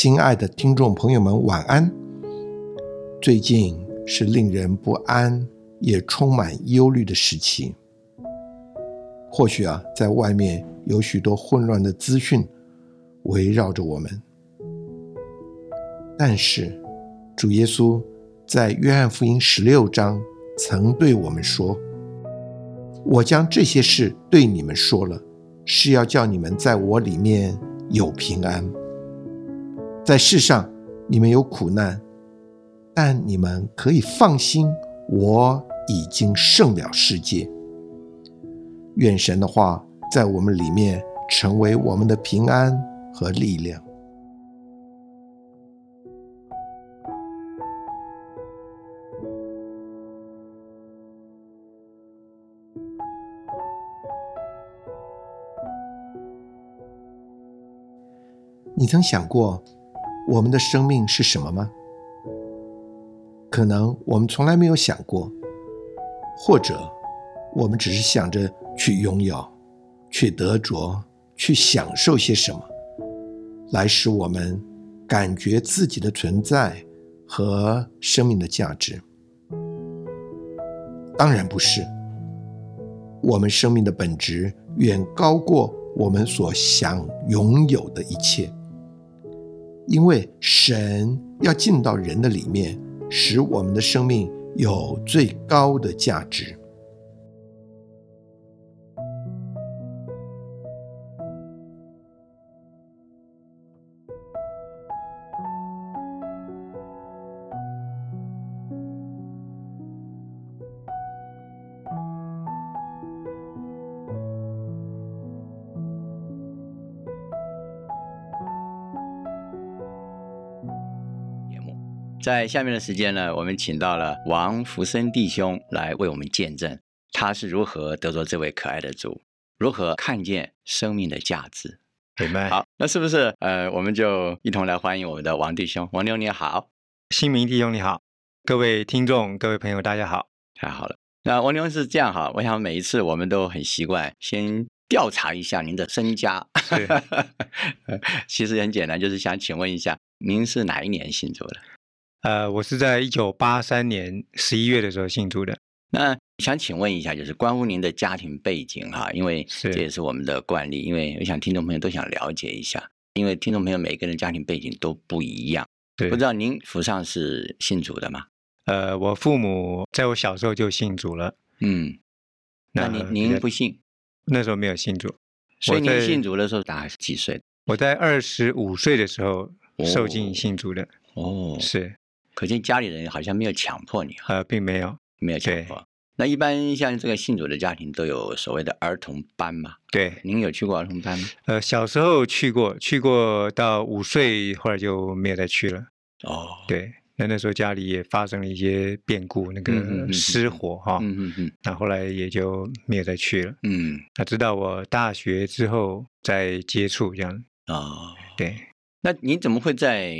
亲爱的听众朋友们，晚安。最近是令人不安也充满忧虑的时期。或许啊，在外面有许多混乱的资讯围绕着我们，但是主耶稣在约翰福音十六章曾对我们说：“我将这些事对你们说了，是要叫你们在我里面有平安。在世上你们有苦难，但你们可以放心，我已经胜了世界。”愿神的话在我们里面成为我们的平安和力量。你曾想过我们的生命是什么吗？可能我们从来没有想过，或者我们只是想着。去拥有，去得着，去享受些什么，来使我们感觉自己的存在和生命的价值？当然不是。我们生命的本质远高过我们所想拥有的一切，因为神要进到人的里面，使我们的生命有最高的价值。在下面的时间呢，我们请到了王福生弟兄来为我们见证，他是如何得着这位可爱的主，如何看见生命的价值。明白。好，那是不是呃，我们就一同来欢迎我们的王弟兄。王弟兄你好，新民弟兄你好，各位听众、各位朋友大家好，太好了。那王弟兄是这样哈，我想每一次我们都很习惯先调查一下您的身家。其实很简单，就是想请问一下，您是哪一年信主的？呃，我是在一九八三年十一月的时候信主的。那想请问一下，就是关乎您的家庭背景哈，因为这也是我们的惯例，因为我想听众朋友都想了解一下，因为听众朋友每个人家庭背景都不一样。对，不知道您府上是信主的吗？呃，我父母在我小时候就信主了。嗯，那您您不信？那时候没有信主。所以您信主的时候大概是几岁？我在二十五岁的时候受尽信主的。哦，是。可见家里人好像没有强迫你，呃，并没有，没有强迫。那一般像这个信主的家庭都有所谓的儿童班嘛？对，您有去过儿童班吗？呃，小时候去过，去过到五岁，后来就没有再去了。哦，对，那那时候家里也发生了一些变故，那个失火哈，嗯嗯嗯，那后来也就没有再去了。嗯，那直到我大学之后再接触这样。哦，对。那你怎么会在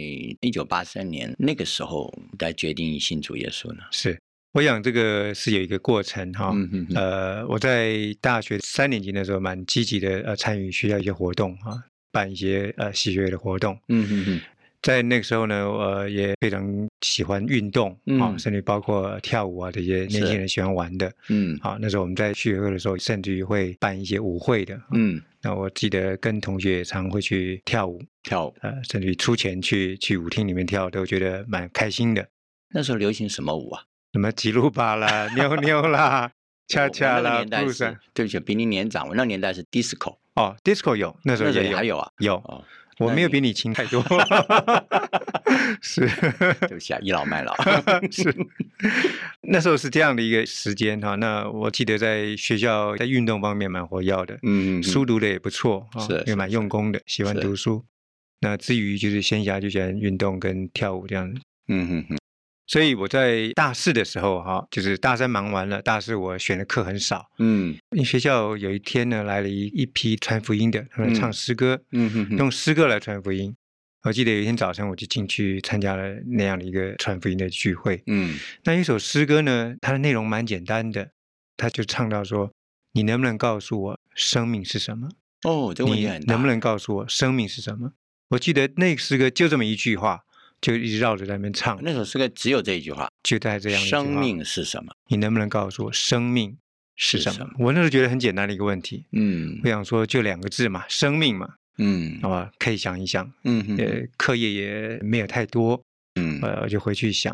一九八三年那个时候来决定信主耶稣呢？是，我想这个是有一个过程哈。呃，我在大学三年级的时候蛮积极的，呃，参与学校一些活动哈，办一些呃喜学的活动。嗯嗯嗯。在那个时候呢，我也非常喜欢运动啊，甚至包括跳舞啊这些年轻人喜欢玩的。嗯，好，那时候我们在聚会的时候，甚至于会办一些舞会的。嗯，那我记得跟同学常会去跳舞，跳舞，呃，甚至于出钱去去舞厅里面跳，都觉得蛮开心的。那时候流行什么舞啊？什么吉鲁巴啦、妞妞啦、恰恰啦、布什。对不起，比你年长，我那年代是 disco。哦，disco 有，那时候也有，还有啊，有。我没有比你轻太多，是，对不起啊，倚老卖老。是，那时候是这样的一个时间哈。那我记得在学校在运动方面蛮活跃的，嗯，书读的也不错，是，也蛮用功的，喜欢读书。那至于就是闲暇就喜欢运动跟跳舞这样子，嗯哼哼。所以我在大四的时候，哈，就是大三忙完了，大四我选的课很少，嗯，因为学校有一天呢来了一一批传福音的，他们唱诗歌，嗯哼，用诗歌来传福音。我记得有一天早晨我就进去参加了那样的一个传福音的聚会，嗯，那一首诗歌呢，它的内容蛮简单的，他就唱到说：“你能不能告诉我生命是什么？”哦，这个问题很大。能不能告诉我生命是什么？我记得那诗歌就这么一句话，就一直绕着在那边唱。那首诗歌只有这一句话，就在这样。生命是什么？你能不能告诉我生命是什么？我那时候觉得很简单的一个问题。嗯，我想说就两个字嘛，生命嘛。嗯，好吧，可以想一想。嗯呃，课业也没有太多。嗯，呃，我就回去想。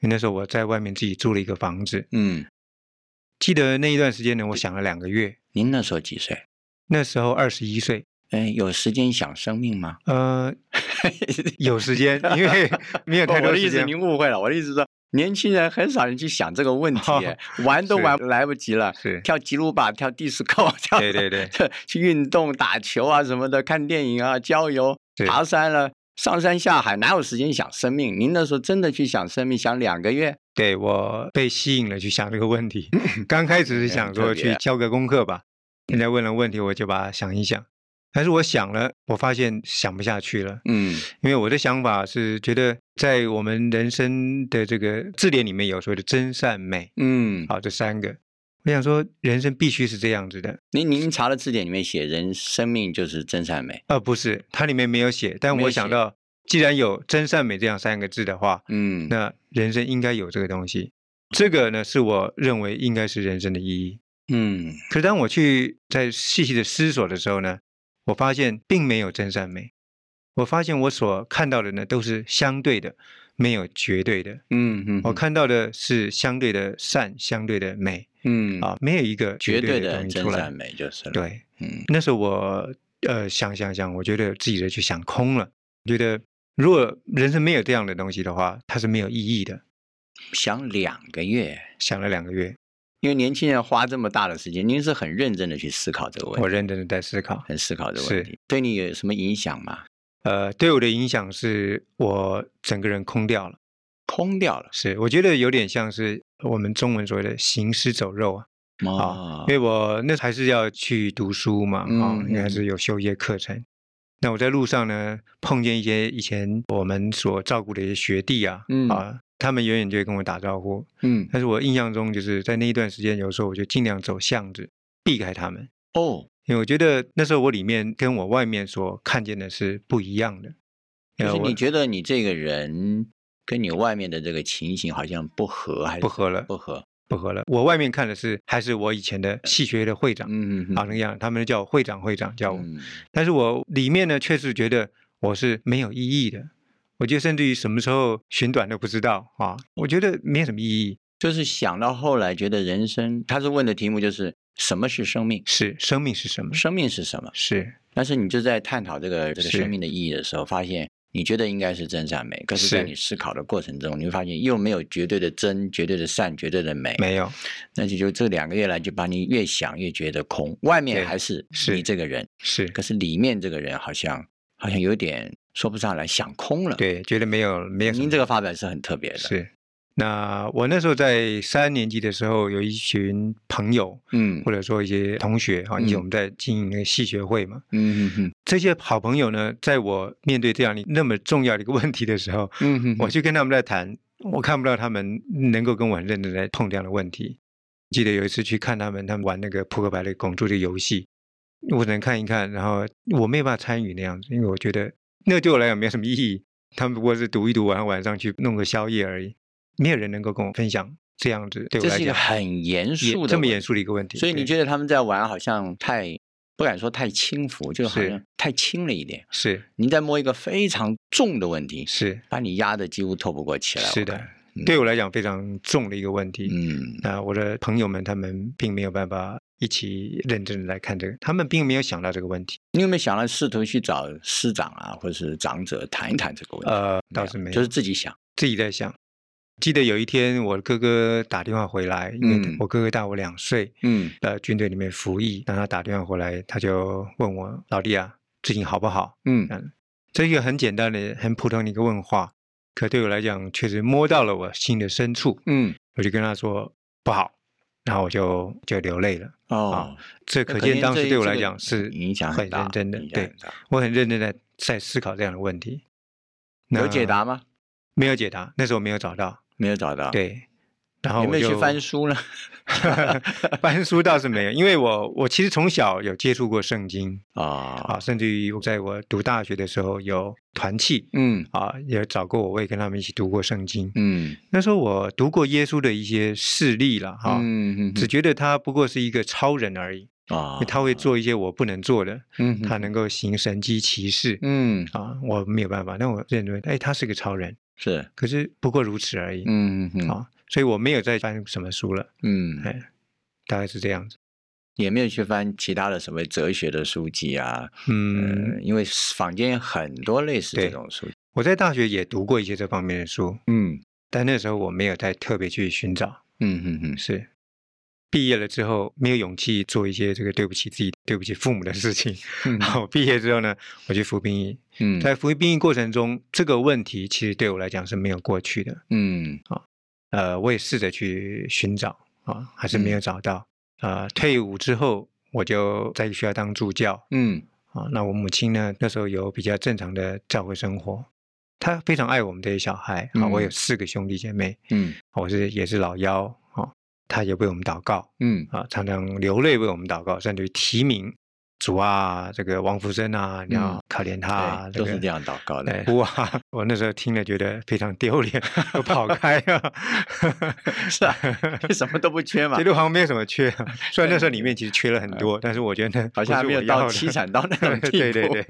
因为那时候我在外面自己租了一个房子。嗯，记得那一段时间呢，我想了两个月。您那时候几岁？那时候二十一岁。哎，有时间想生命吗？呃，有时间，因为 没有太多的意思。您误会了，我的意思是说，年轻人很少人去想这个问题，玩都玩来不及了。是跳吉鲁巴，跳迪斯科，跳对对对，去运动、打球啊什么的，看电影啊，郊游、爬山了，上山下海，哪有时间想生命？您那时候真的去想生命，想两个月？对我被吸引了去想这个问题。刚开始是想说去交个功课吧，人家问了问题，我就把它想一想。但是我想了，我发现想不下去了。嗯，因为我的想法是觉得，在我们人生的这个字典里面有所谓的真善美。嗯，好，这三个，我想说，人生必须是这样子的。您您查的字典里面写人生命就是真善美？呃，不是，它里面没有写。但我想到，既然有真善美这样三个字的话，嗯，那人生应该有这个东西。这个呢，是我认为应该是人生的意义。嗯，可是当我去在细细的思索的时候呢？我发现并没有真善美，我发现我所看到的呢都是相对的，没有绝对的。嗯嗯，我看到的是相对的善，相对的美。嗯啊，没有一个绝对的东西出来。美就是对，嗯，那时候我呃想想想，我觉得自己的去想空了，觉得如果人生没有这样的东西的话，它是没有意义的。想两个月，想了两个月。因为年轻人花这么大的时间，您是很认真的去思考这个问题。我认真的在思考，很思考这个问题。对你有什么影响吗？呃，对我的影响是我整个人空掉了，空掉了。是，我觉得有点像是我们中文所谓的行尸走肉啊。啊，因为我那还是要去读书嘛，啊，应该是有修一些课程。那我在路上呢，碰见一些以前我们所照顾的一些学弟啊，啊。他们远远就会跟我打招呼，嗯，但是我印象中就是在那一段时间，有时候我就尽量走巷子，避开他们。哦，因为我觉得那时候我里面跟我外面所看见的是不一样的。就是你觉得你这个人跟你外面的这个情形好像不合，还是不合了？不合，不合了。我外面看的是还是我以前的戏学的会长，嗯嗯，啊那样，他们叫我会长，会长叫我。但是我里面呢，确实觉得我是没有意义的。我觉得甚至于什么时候寻短都不知道啊！我觉得没有什么意义。就是想到后来，觉得人生，他是问的题目就是什么是生命？是生命是什么？生命是什么？是。但是你就在探讨这个这个生命的意义的时候，发现你觉得应该是真善美，可是在你思考的过程中，你会发现又没有绝对的真、绝对的善、绝对的美。没有。那就就这两个月来，就把你越想越觉得空。外面还是你这个人是，可是里面这个人好像好像有点。说不上来，想空了。对，觉得没有没有。您这个发表是很特别的。是，那我那时候在三年级的时候，有一群朋友，嗯，或者说一些同学啊，因为我们在经营那个戏学会嘛，嗯嗯嗯，这些好朋友呢，在我面对这样的那么重要的一个问题的时候，嗯哼，我去跟他们在谈，我看不到他们能够跟我很认真来碰这样的问题。记得有一次去看他们，他们玩那个扑克牌的拱柱的游戏，我只能看一看，然后我没有办法参与那样子，因为我觉得。那对我来讲没有什么意义，他们不过是读一读，完晚上去弄个宵夜而已。没有人能够跟我分享这样子，对我来讲，这是一个很严肃的、这么严肃的一个问题。所以你觉得他们在玩，好像太不敢说太轻浮，就好像太轻了一点。是，你在摸一个非常重的问题，是把你压的几乎透不过气来。是的，对我来讲非常重的一个问题。嗯，那我的朋友们他们并没有办法。一起认真的来看这个，他们并没有想到这个问题。你有没有想到试图去找师长啊，或者是长者谈一谈这个问题？呃，倒是没有，就是自己想，自己在想。记得有一天，我哥哥打电话回来，因为我哥哥大我两岁，嗯，呃，军队里面服役，当他打电话回来，他就问我老弟啊，最近好不好？嗯，这一个很简单的、很普通的一个问话，可对我来讲，确实摸到了我心的深处。嗯，我就跟他说不好。然后我就就流泪了哦，这可见当时对我来讲是影响很认真的，对我很认真的在思考这样的问题。有解答吗？没有解答，那时候没有找到，没有找到。对，然后有没有去翻书呢？翻书倒是没有，因为我我其实从小有接触过圣经。啊。啊，甚至于在我读大学的时候有团契，嗯。啊，也找过我，我也跟他们一起读过圣经，嗯，那时候我读过耶稣的一些事例了哈，嗯嗯，只觉得他不过是一个超人而已。啊，他会做一些我不能做的，嗯，他能够行神机骑士，嗯。啊，我没有办法，那我认为哎，他是个超人，是，可是不过如此而已，嗯嗯。啊。所以我没有再翻什么书了，嗯，哎，大概是这样子，也没有去翻其他的什么哲学的书籍啊，嗯，因为坊间很多类似这种书。我在大学也读过一些这方面的书，嗯，但那时候我没有再特别去寻找，嗯嗯嗯，是毕业了之后没有勇气做一些这个对不起自己、对不起父母的事情。好，毕业之后呢，我去服兵役，嗯，在服兵役过程中，这个问题其实对我来讲是没有过去的，嗯，好。呃，我也试着去寻找啊，还是没有找到。呃，退伍之后，我就在学校当助教。嗯，啊，那我母亲呢，那时候有比较正常的教会生活，她非常爱我们这些小孩。啊，我有四个兄弟姐妹。嗯，我是也是老幺。啊，她也为我们祷告。嗯，啊，常常流泪为我们祷告，甚至于提名。主啊，这个王福生啊，你要可怜他，都是这样祷告的。哇，我那时候听了觉得非常丢脸，都跑开了。是啊，什么都不缺嘛。其实好像没有什么缺，虽然那时候里面其实缺了很多，但是我觉得好像没有到凄惨到那种 地步。对对对，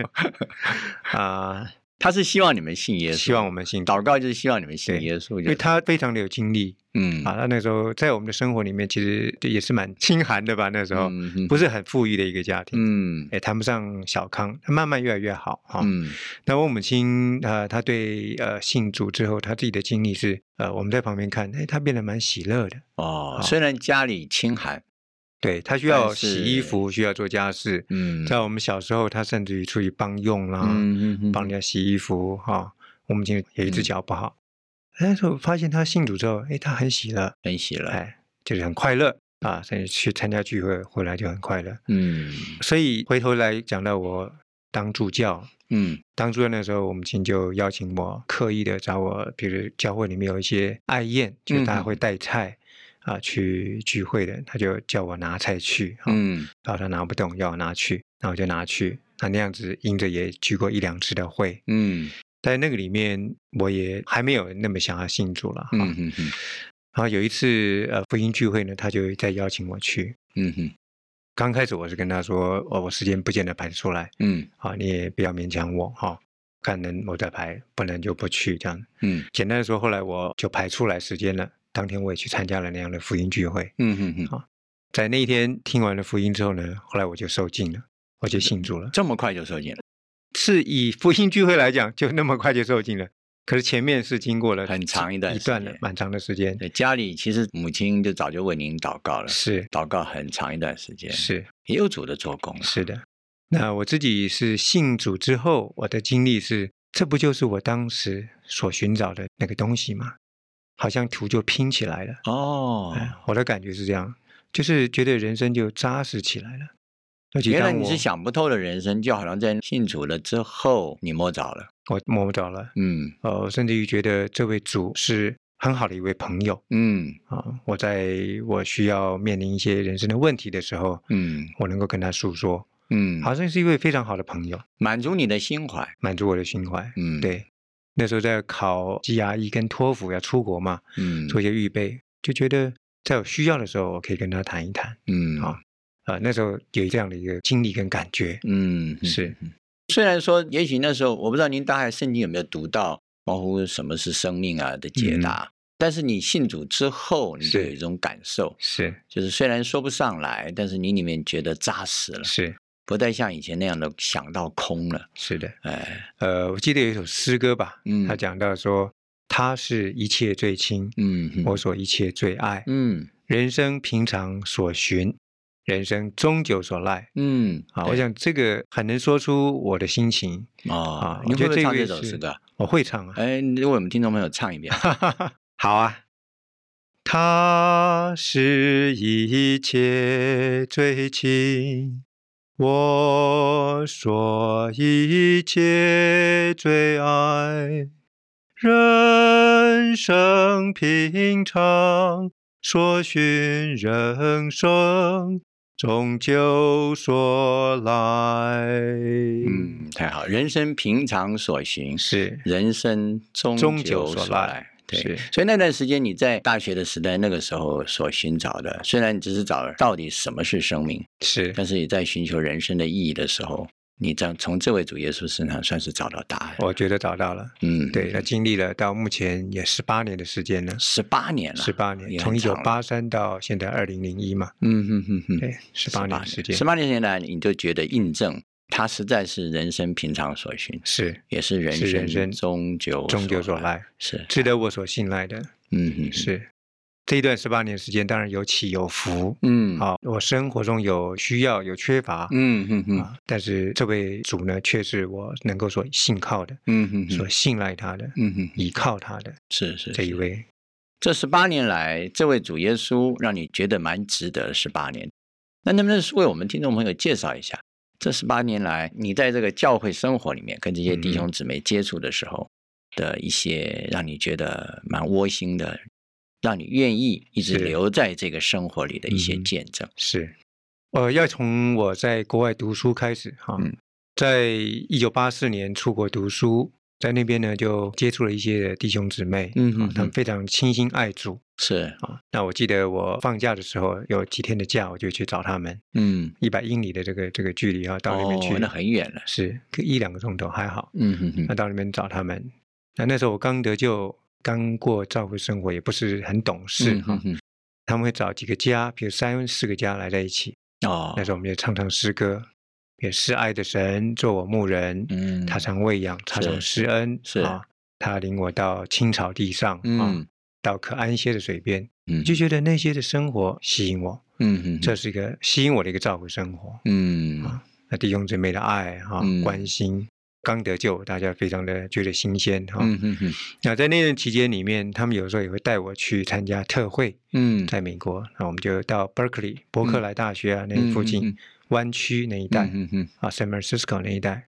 啊。他是希望你们信耶稣，希望我们信祷告，就是希望你们信耶稣。因为他非常的有经历，嗯，啊，他那时候在我们的生活里面，其实也是蛮清寒的吧？那时候不是很富裕的一个家庭，嗯，也谈不上小康，慢慢越来越好哈。嗯，那我母亲呃，她对呃信主之后，她自己的经历是呃，我们在旁边看，哎，她变得蛮喜乐的哦。虽然家里清寒。对他需要洗衣服，需要做家事。嗯，在我们小时候，他甚至于出去帮佣啦，帮人家洗衣服哈。我们今天有一只脚不好，但是我发现他信主之后，哎，他很喜乐，很喜乐，哎，就是很快乐啊。甚至去参加聚会回来就很快乐。嗯，所以回头来讲到我当助教，嗯，当助教那时候，我们亲就邀请我，刻意的找我，比如教会里面有一些爱宴，就大家会带菜。啊，去聚会的，他就叫我拿菜去，嗯，然后他拿不动，要我拿去，那我就拿去，那那样子，因着也聚过一两次的会，嗯，在那个里面，我也还没有那么想要信主了，嗯嗯嗯，然后有一次呃福音聚会呢，他就再邀请我去，嗯哼，刚开始我是跟他说，哦，我时间不见得排出来，嗯，啊，你也不要勉强我，哈，看能我再排，不能就不去这样，嗯，简单的说，后来我就排出来时间了。当天我也去参加了那样的福音聚会。嗯嗯嗯。啊，在那一天听完了福音之后呢，后来我就受尽了，我就信主了。这么快就受尽了？是以福音聚会来讲，就那么快就受尽了。可是前面是经过了很长一段一段的蛮长的时间。家里其实母亲就早就为您祷告了，是祷告很长一段时间，是也有主的做工。是的。那我自己是信主之后，我的经历是，这不就是我当时所寻找的那个东西吗？好像图就拼起来了哦，我的感觉是这样，就是觉得人生就扎实起来了。原来你是想不透的人生，就好像在信主了之后，你摸着了，我摸不着了。嗯，呃，甚至于觉得这位主是很好的一位朋友。嗯，啊，我在我需要面临一些人生的问题的时候，嗯，我能够跟他诉说，嗯，好像是一位非常好的朋友，满足你的心怀，满足我的心怀。嗯，对。那时候在考 GRE 跟托福要出国嘛，嗯，做一些预备，就觉得在有需要的时候，我可以跟他谈一谈，嗯，啊，啊，那时候有这样的一个经历跟感觉，嗯，是。虽然说，也许那时候我不知道您大概圣经有没有读到关乎什么是生命啊的解答，但是你信主之后，你就有一种感受，是，就是虽然说不上来，但是你里面觉得扎实了，是。不再像以前那样的想到空了。是的，哎，呃，我记得有一首诗歌吧，嗯，他讲到说，他是一切最亲，嗯，我所一切最爱，嗯，人生平常所寻，人生终究所赖，嗯，啊，我想这个很能说出我的心情啊。你会不会唱这首诗歌？我会唱啊。哎，为我们听众朋友唱一遍。好啊。他是一切最亲。我说一切最爱，人生平常所寻人生。终究说来，嗯，太好。人生平常所行是人生终究所来，对。所以那段时间你在大学的时代，那个时候所寻找的，虽然你只是找到底什么是生命，是，但是你在寻求人生的意义的时候。你这从这位主耶稣身上算是找到答案，我觉得找到了。嗯，对，那经历了到目前也十八年的时间了，十八年了，十八年，从一九八三到现在二零零一嘛。嗯哼哼哼，对，十八年时间，十八年前来你就觉得印证，他实在是人生平常所寻，是，也是人生终究终究所来，是值得我所信赖的。嗯哼，是。这一段十八年时间，当然有起有伏，嗯，好，我生活中有需要有缺乏，嗯嗯嗯，但是这位主呢，却是我能够说信靠的，嗯嗯，所信赖他的，嗯嗯，依靠他的，是是这一位。这十八年来，这位主耶稣让你觉得蛮值得十八年。那能不能为我们听众朋友介绍一下，这十八年来你在这个教会生活里面跟这些弟兄姊妹接触的时候的一些让你觉得蛮窝心的？让你愿意一直留在这个生活里的一些见证。是，呃，要从我在国外读书开始哈，在一九八四年出国读书，在那边呢就接触了一些弟兄姊妹，嗯嗯，他们非常倾心爱主，是啊。那我记得我放假的时候有几天的假，我就去找他们，嗯，一百英里的这个这个距离啊，到那边去，那很远了，是一两个钟头还好，嗯哼哼，那到那边找他们，那那时候我刚得救。刚过教会生活也不是很懂事哈，他们会找几个家，比如三四个家来在一起哦。那时候我们就唱唱诗歌，也是爱的神做我牧人，嗯，他常喂养，他常施恩，是啊，他领我到青草地上，嗯，到可安歇的水边，嗯，就觉得那些的生活吸引我，嗯嗯，这是一个吸引我的一个照顾生活，嗯啊，那弟兄姊妹的爱哈，关心。刚得救，大家非常的觉得新鲜哈。嗯嗯嗯。那在那段期间里面，他们有时候也会带我去参加特会。嗯。在美国，那我们就到 Berkeley 伯克莱大学啊那附近湾区那一带。嗯嗯。啊，San Francisco 那一带，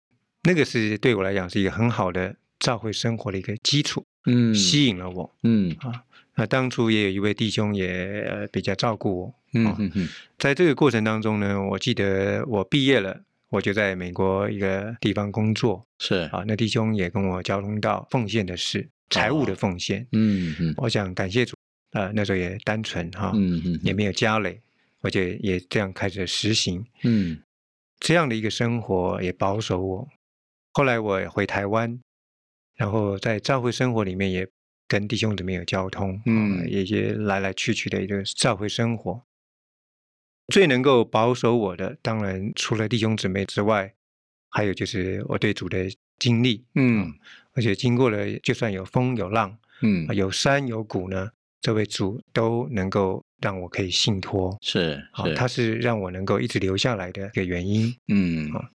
那个是对我来讲是一个很好的教会生活的一个基础。嗯。吸引了我。嗯。啊，那当初也有一位弟兄也比较照顾我。嗯嗯嗯。在这个过程当中呢，我记得我毕业了。我就在美国一个地方工作，是啊，那弟兄也跟我交通到奉献的事，财务的奉献，嗯嗯，我想感谢主，呃，那时候也单纯哈，嗯嗯，也没有家累，而且也这样开始实行，嗯，这样的一个生活也保守我。后来我回台湾，然后在教会生活里面也跟弟兄姊妹有交通，嗯，一些来来去去的一个教会生活。最能够保守我的，当然除了弟兄姊妹之外，还有就是我对主的经历，嗯，而且经过了，就算有风有浪，嗯，有山有谷呢，这位主都能够让我可以信托，是，好，他是让我能够一直留下来的一个原因，嗯，啊，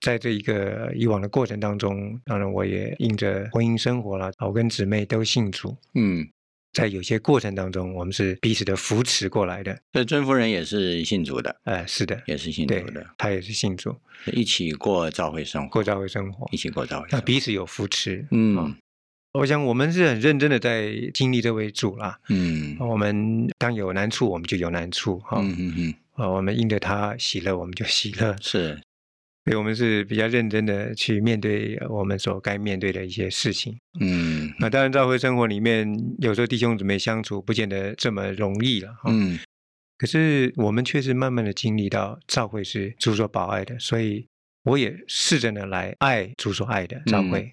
在这一个以往的过程当中，当然我也因着婚姻生活了，我跟姊妹都信主，嗯。在有些过程当中，我们是彼此的扶持过来的。所以尊夫人也是信主的，哎，是的，也是信主的，她也是信主，一起过教会生活，过教会生活，一起过教会，那彼此有扶持。嗯，我想我们是很认真的在经历这位主啦。嗯，我们当有难处，我们就有难处。哈，嗯嗯嗯，啊，我们因着他喜乐，我们就喜乐。是。所以我们是比较认真的去面对我们所该面对的一些事情。嗯，那当然，教会生活里面有时候弟兄姊妹相处不见得这么容易了。嗯，可是我们却是慢慢的经历到教会是主所保爱的，所以我也试着呢来爱主所爱的教会。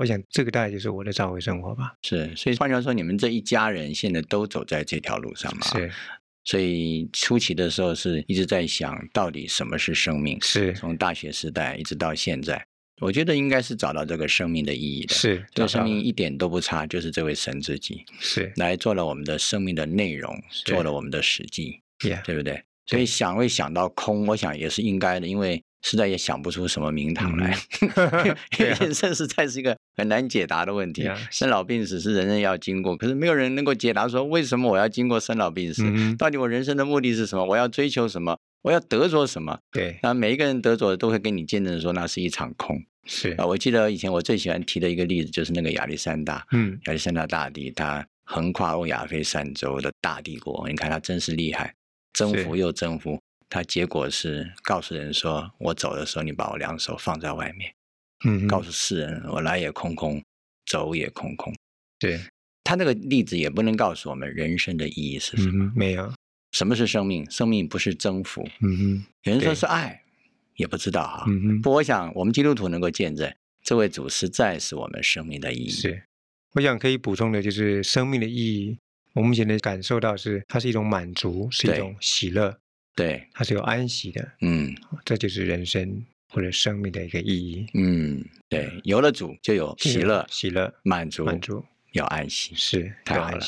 我想这个大概就是我的教会生活吧。是，所以换句话说，你们这一家人现在都走在这条路上嘛？是。所以初期的时候是一直在想到底什么是生命，是从大学时代一直到现在，我觉得应该是找到这个生命的意义的。是，这个生命一点都不差，就是这位神自己是来做了我们的生命的内容，做了我们的实际，对不对？所以想会想到空，我想也是应该的，因为。实在也想不出什么名堂来，因为人生实在是一个很难解答的问题。生老病死是人人要经过，可是没有人能够解答说为什么我要经过生老病死？到底我人生的目的是什么？我要追求什么？我要得着什么？对，那每一个人得着的都会跟你见证说那是一场空。是啊，我记得以前我最喜欢提的一个例子就是那个亚历山大，嗯，亚历山大大帝他。横跨欧亚非三洲的大帝国。你看他真是厉害，征服又征服。他结果是告诉人说：“我走的时候，你把我两手放在外面。”嗯，告诉世人，我来也空空，走也空空。对他那个例子也不能告诉我们人生的意义是什么。没有，什么是生命？生命不是征服。嗯哼，有人说是爱，也不知道哈。嗯哼，不，我想我们基督徒能够见证，这位主实在是我们生命的意义。是，我想可以补充的就是生命的意义。我目前的感受到是，它是一种满足，是一种喜乐。对，它是有安息的，嗯，这就是人生或者生命的一个意义，嗯，对，有了主就有喜乐，喜乐满足，满足。有安息，是太好了。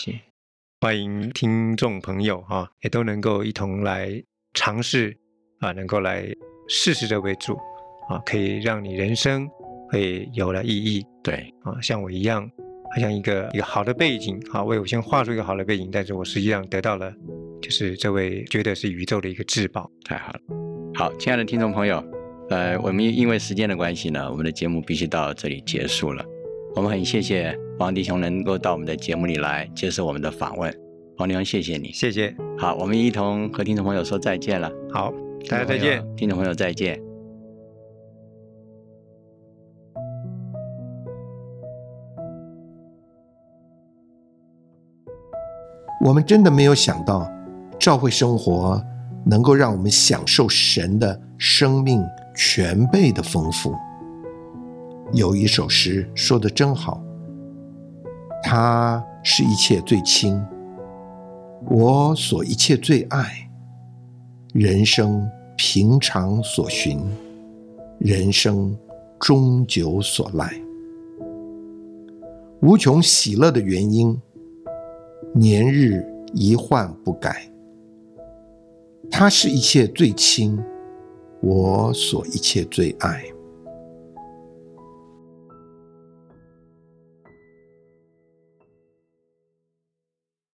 欢迎听众朋友哈，也都能够一同来尝试啊，能够来试试这位主啊，可以让你人生会有了意义，对。啊，像我一样。好像一个一个好的背景，啊为我先画出一个好的背景，但是我实际上得到了，就是这位觉得是宇宙的一个至宝，太好了。好，亲爱的听众朋友，呃，我们因为时间的关系呢，我们的节目必须到这里结束了。我们很谢谢王迪雄能够到我们的节目里来接受我们的访问，王迪雄谢谢你，谢谢。好，我们一同和听众朋友说再见了。好，大家再见，听众朋友再见。我们真的没有想到，教会生活能够让我们享受神的生命全备的丰富。有一首诗说的真好，他是一切最亲，我所一切最爱，人生平常所寻，人生终究所赖，无穷喜乐的原因。年日一换不改，他是一切最亲，我所一切最爱。